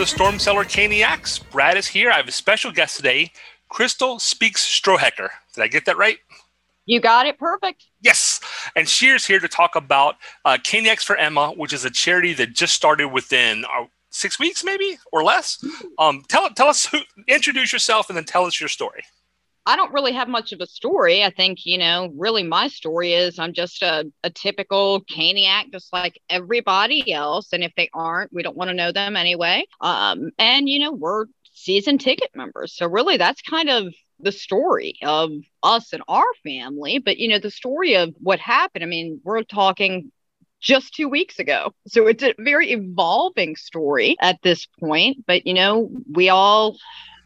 Welcome back to the Storm Cellar Caniacs. Brad is here. I have a special guest today, Crystal Speaks Strohecker. Did I get that right? You got it perfect. Yes. And she is here to talk about uh, Caniacs for Emma, which is a charity that just started within uh, six weeks, maybe or less. Um, tell tell us who, introduce yourself, and then tell us your story. I don't really have much of a story. I think, you know, really my story is I'm just a, a typical caniac, just like everybody else. And if they aren't, we don't want to know them anyway. Um, and, you know, we're season ticket members. So really that's kind of the story of us and our family. But, you know, the story of what happened, I mean, we're talking just two weeks ago. So it's a very evolving story at this point. But, you know, we all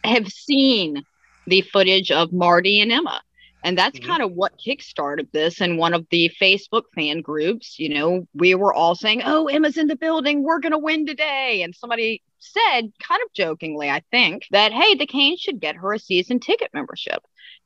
have seen the footage of Marty and Emma. And that's mm-hmm. kind of what kickstarted this. And one of the Facebook fan groups, you know, we were all saying, Oh, Emma's in the building. We're going to win today. And somebody said, kind of jokingly, I think, that, Hey, the Canes should get her a season ticket membership.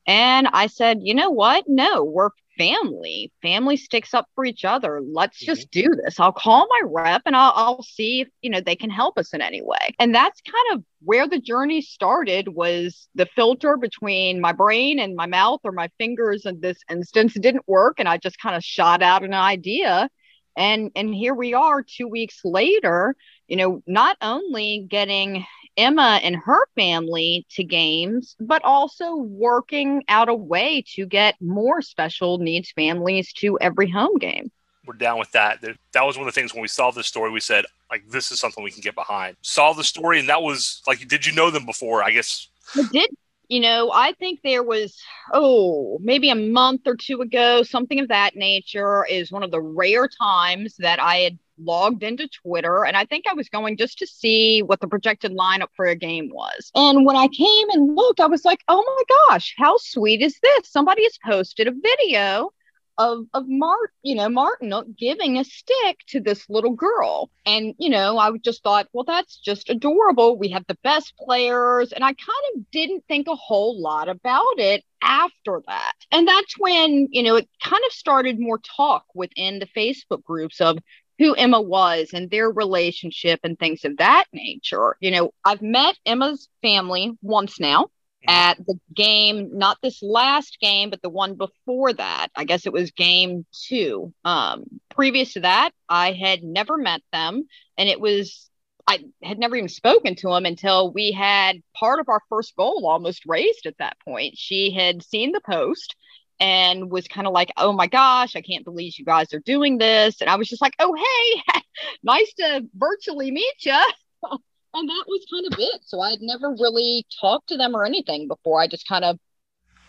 And I said, You know what? No, we're family. Family sticks up for each other. Let's mm-hmm. just do this. I'll call my rep and I'll, I'll see if, you know, they can help us in any way. And that's kind of where the journey started was the filter between my brain and my mouth or my fingers in this instance didn't work. And I just kind of shot out an idea. And, and here we are two weeks later, you know, not only getting Emma and her family to games, but also working out a way to get more special needs families to every home game. We're down with that. That was one of the things when we saw this story, we said, like, this is something we can get behind. Saw the story, and that was like, did you know them before? I guess. I did. You know, I think there was, oh, maybe a month or two ago, something of that nature is one of the rare times that I had logged into Twitter and I think I was going just to see what the projected lineup for a game was. And when I came and looked, I was like, oh my gosh, how sweet is this? Somebody has posted a video of of Mart, you know, Martin giving a stick to this little girl. And, you know, I just thought, well, that's just adorable. We have the best players. And I kind of didn't think a whole lot about it after that. And that's when, you know, it kind of started more talk within the Facebook groups of who Emma was and their relationship and things of that nature. You know, I've met Emma's family once now. At the game, not this last game, but the one before that. I guess it was game two. Um, previous to that, I had never met them, and it was I had never even spoken to him until we had part of our first goal almost raised at that point. She had seen the post and was kind of like, oh my gosh, I can't believe you guys are doing this. And I was just like, oh, hey, nice to virtually meet you. and that was kind of it. So I had never really talked to them or anything before. I just kind of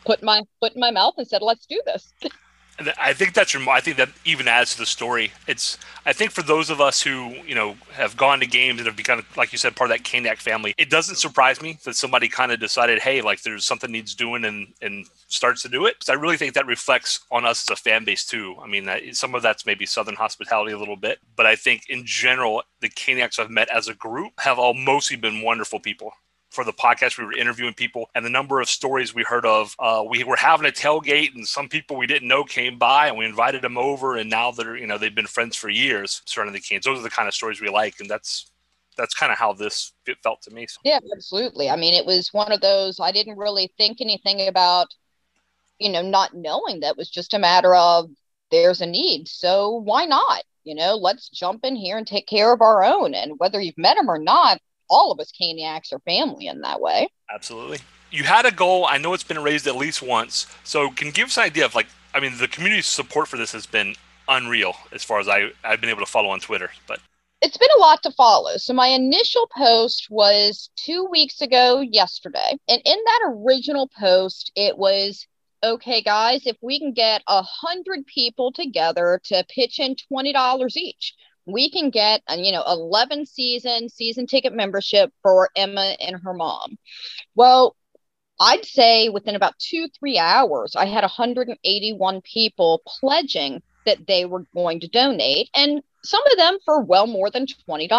put my foot in my mouth and said, let's do this. I think that's I think that even adds to the story. It's I think for those of us who you know have gone to games and have become like you said part of that Caniac family, it doesn't surprise me that somebody kind of decided, hey, like there's something needs doing and and starts to do it. So I really think that reflects on us as a fan base too. I mean, some of that's maybe Southern hospitality a little bit, but I think in general the Caniacs I've met as a group have all mostly been wonderful people for the podcast. We were interviewing people, and the number of stories we heard of. Uh, we were having a tailgate, and some people we didn't know came by, and we invited them over, and now they're you know they've been friends for years surrounding the Canes. Those are the kind of stories we like, and that's that's kind of how this felt to me. Yeah, absolutely. I mean, it was one of those I didn't really think anything about, you know, not knowing that was just a matter of there's a need, so why not? You know, let's jump in here and take care of our own. And whether you've met them or not, all of us caniacs are family in that way. Absolutely. You had a goal. I know it's been raised at least once. So can you give us an idea of like, I mean, the community support for this has been unreal as far as I, I've been able to follow on Twitter, but it's been a lot to follow. So my initial post was two weeks ago yesterday. And in that original post, it was okay, guys, if we can get a hundred people together to pitch in twenty dollars each, we can get a, you know 11 season season ticket membership for emma and her mom. Well i'd say within about two three hours i had 181 people pledging that they were going to donate and some of them for well more than $20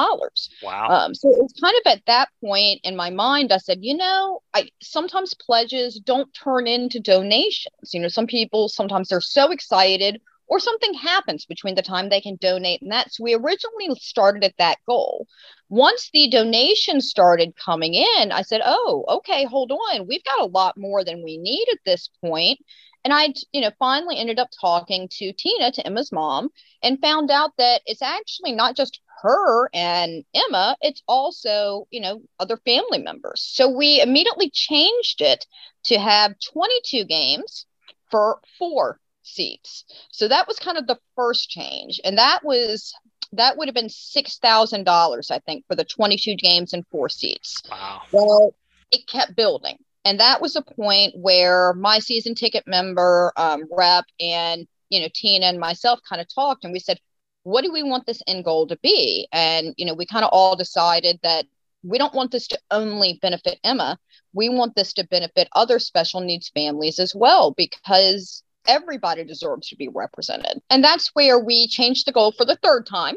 wow. Um, so it was kind of at that point in my mind i said you know i sometimes pledges don't turn into donations. You know some people sometimes they're so excited or something happens between the time they can donate and that. So we originally started at that goal. Once the donations started coming in, I said, oh, okay, hold on. We've got a lot more than we need at this point. And I, you know, finally ended up talking to Tina, to Emma's mom, and found out that it's actually not just her and Emma, it's also, you know, other family members. So we immediately changed it to have 22 games for four seats. So that was kind of the first change. And that was that would have been six thousand dollars, I think, for the 22 games and four seats. Wow. Well, it kept building. And that was a point where my season ticket member um, rep and you know Tina and myself kind of talked and we said, what do we want this end goal to be? And you know, we kind of all decided that we don't want this to only benefit Emma. We want this to benefit other special needs families as well because everybody deserves to be represented. And that's where we changed the goal for the third time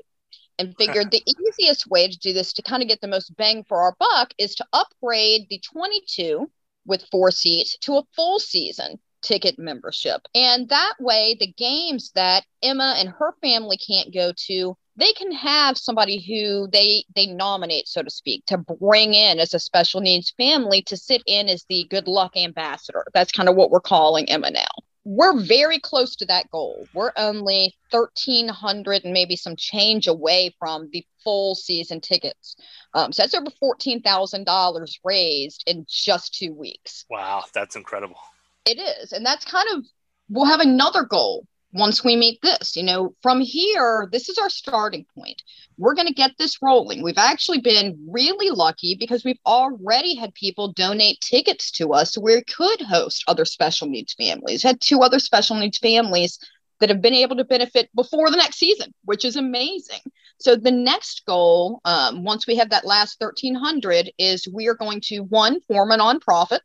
and figured the easiest way to do this to kind of get the most bang for our buck is to upgrade the 22 with four seats to a full season ticket membership. And that way, the games that Emma and her family can't go to, they can have somebody who they they nominate so to speak to bring in as a special needs family to sit in as the good luck ambassador that's kind of what we're calling emma now we're very close to that goal. We're only 1300 and maybe some change away from the full season tickets. Um, so that's over $14,000 raised in just two weeks. Wow, that's incredible. It is. And that's kind of, we'll have another goal once we meet this. You know, from here, this is our starting point. We're going to get this rolling. We've actually been really lucky because we've already had people donate tickets to us so we could host other special needs families. Had two other special needs families that have been able to benefit before the next season, which is amazing. So the next goal, um, once we have that last 1300, is we are going to one form a nonprofit.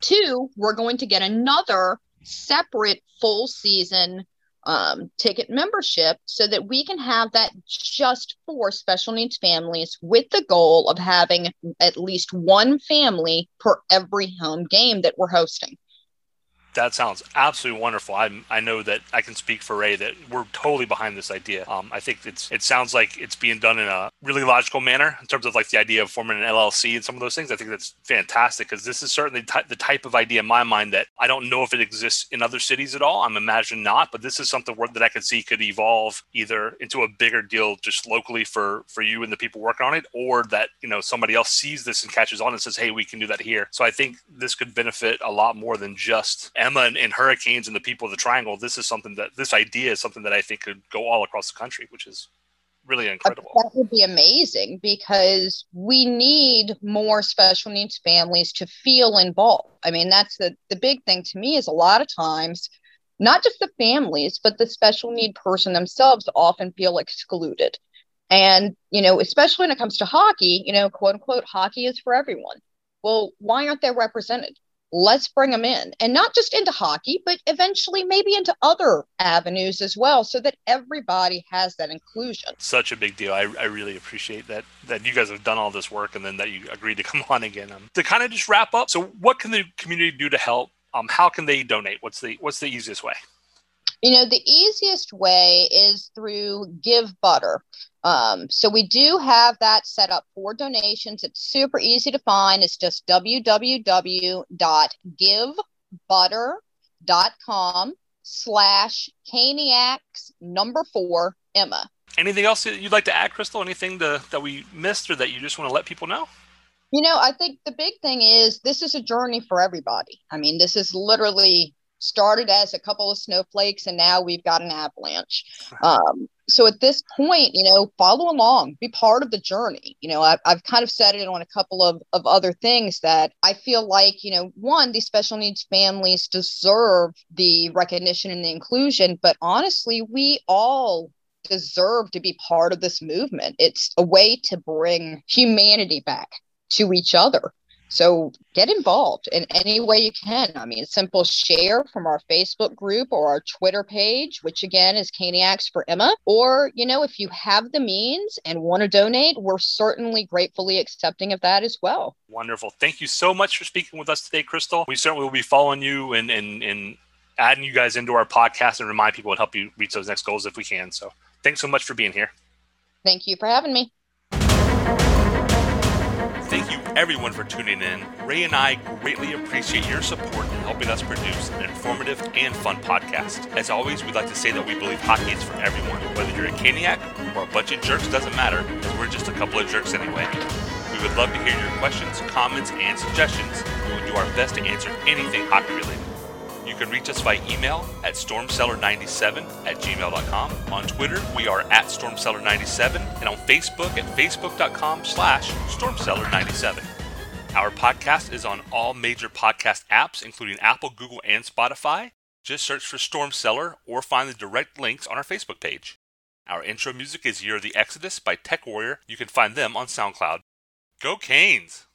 Two, we're going to get another separate full season um, ticket membership so that we can have that just for special needs families with the goal of having at least one family per every home game that we're hosting that sounds absolutely wonderful. I I know that I can speak for Ray that we're totally behind this idea. Um, I think it's it sounds like it's being done in a really logical manner in terms of like the idea of forming an LLC and some of those things. I think that's fantastic because this is certainly t- the type of idea in my mind that I don't know if it exists in other cities at all. I'm imagining not, but this is something that I could see could evolve either into a bigger deal just locally for for you and the people working on it, or that you know somebody else sees this and catches on and says, "Hey, we can do that here." So I think this could benefit a lot more than just Emma and, and, hurricanes and the people of the triangle, this is something that this idea is something that I think could go all across the country, which is really incredible. That would be amazing because we need more special needs families to feel involved. I mean, that's the, the big thing to me is a lot of times, not just the families, but the special need person themselves often feel excluded. And, you know, especially when it comes to hockey, you know, quote unquote, hockey is for everyone. Well, why aren't they represented? Let's bring them in. And not just into hockey but eventually maybe into other avenues as well so that everybody has that inclusion. Such a big deal. I, I really appreciate that that you guys have done all this work and then that you agreed to come on again. Um, to kind of just wrap up so what can the community do to help? Um, how can they donate? What's the what's the easiest way? You know, the easiest way is through Give Butter. Um, so we do have that set up for donations. It's super easy to find. It's just www.givebutter.com slash caniacs number four Emma. Anything else you'd like to add, Crystal? Anything to, that we missed or that you just want to let people know? You know, I think the big thing is this is a journey for everybody. I mean, this is literally started as a couple of snowflakes and now we've got an avalanche. Um, so at this point, you know, follow along, be part of the journey. You know, I've, I've kind of said it on a couple of, of other things that I feel like, you know, one, these special needs families deserve the recognition and the inclusion, but honestly, we all deserve to be part of this movement. It's a way to bring humanity back to each other. So get involved in any way you can. I mean, simple share from our Facebook group or our Twitter page, which again is Caniacs for Emma. Or, you know, if you have the means and want to donate, we're certainly gratefully accepting of that as well. Wonderful. Thank you so much for speaking with us today, Crystal. We certainly will be following you and, and, and adding you guys into our podcast and remind people and help you reach those next goals if we can. So thanks so much for being here. Thank you for having me. You everyone for tuning in. Ray and I greatly appreciate your support in helping us produce an informative and fun podcast. As always, we'd like to say that we believe hockey is for everyone. Whether you're a Caniac or a bunch of jerks doesn't matter, as we're just a couple of jerks anyway. We would love to hear your questions, comments, and suggestions. We will do our best to answer anything hockey related. Can reach us by email at stormcellar97 at gmail.com. On Twitter, we are at stormcellar97, and on Facebook at facebook.com slash stormcellar97. Our podcast is on all major podcast apps, including Apple, Google, and Spotify. Just search for Storm Cellar or find the direct links on our Facebook page. Our intro music is Year of the Exodus by Tech Warrior. You can find them on SoundCloud. Go Canes!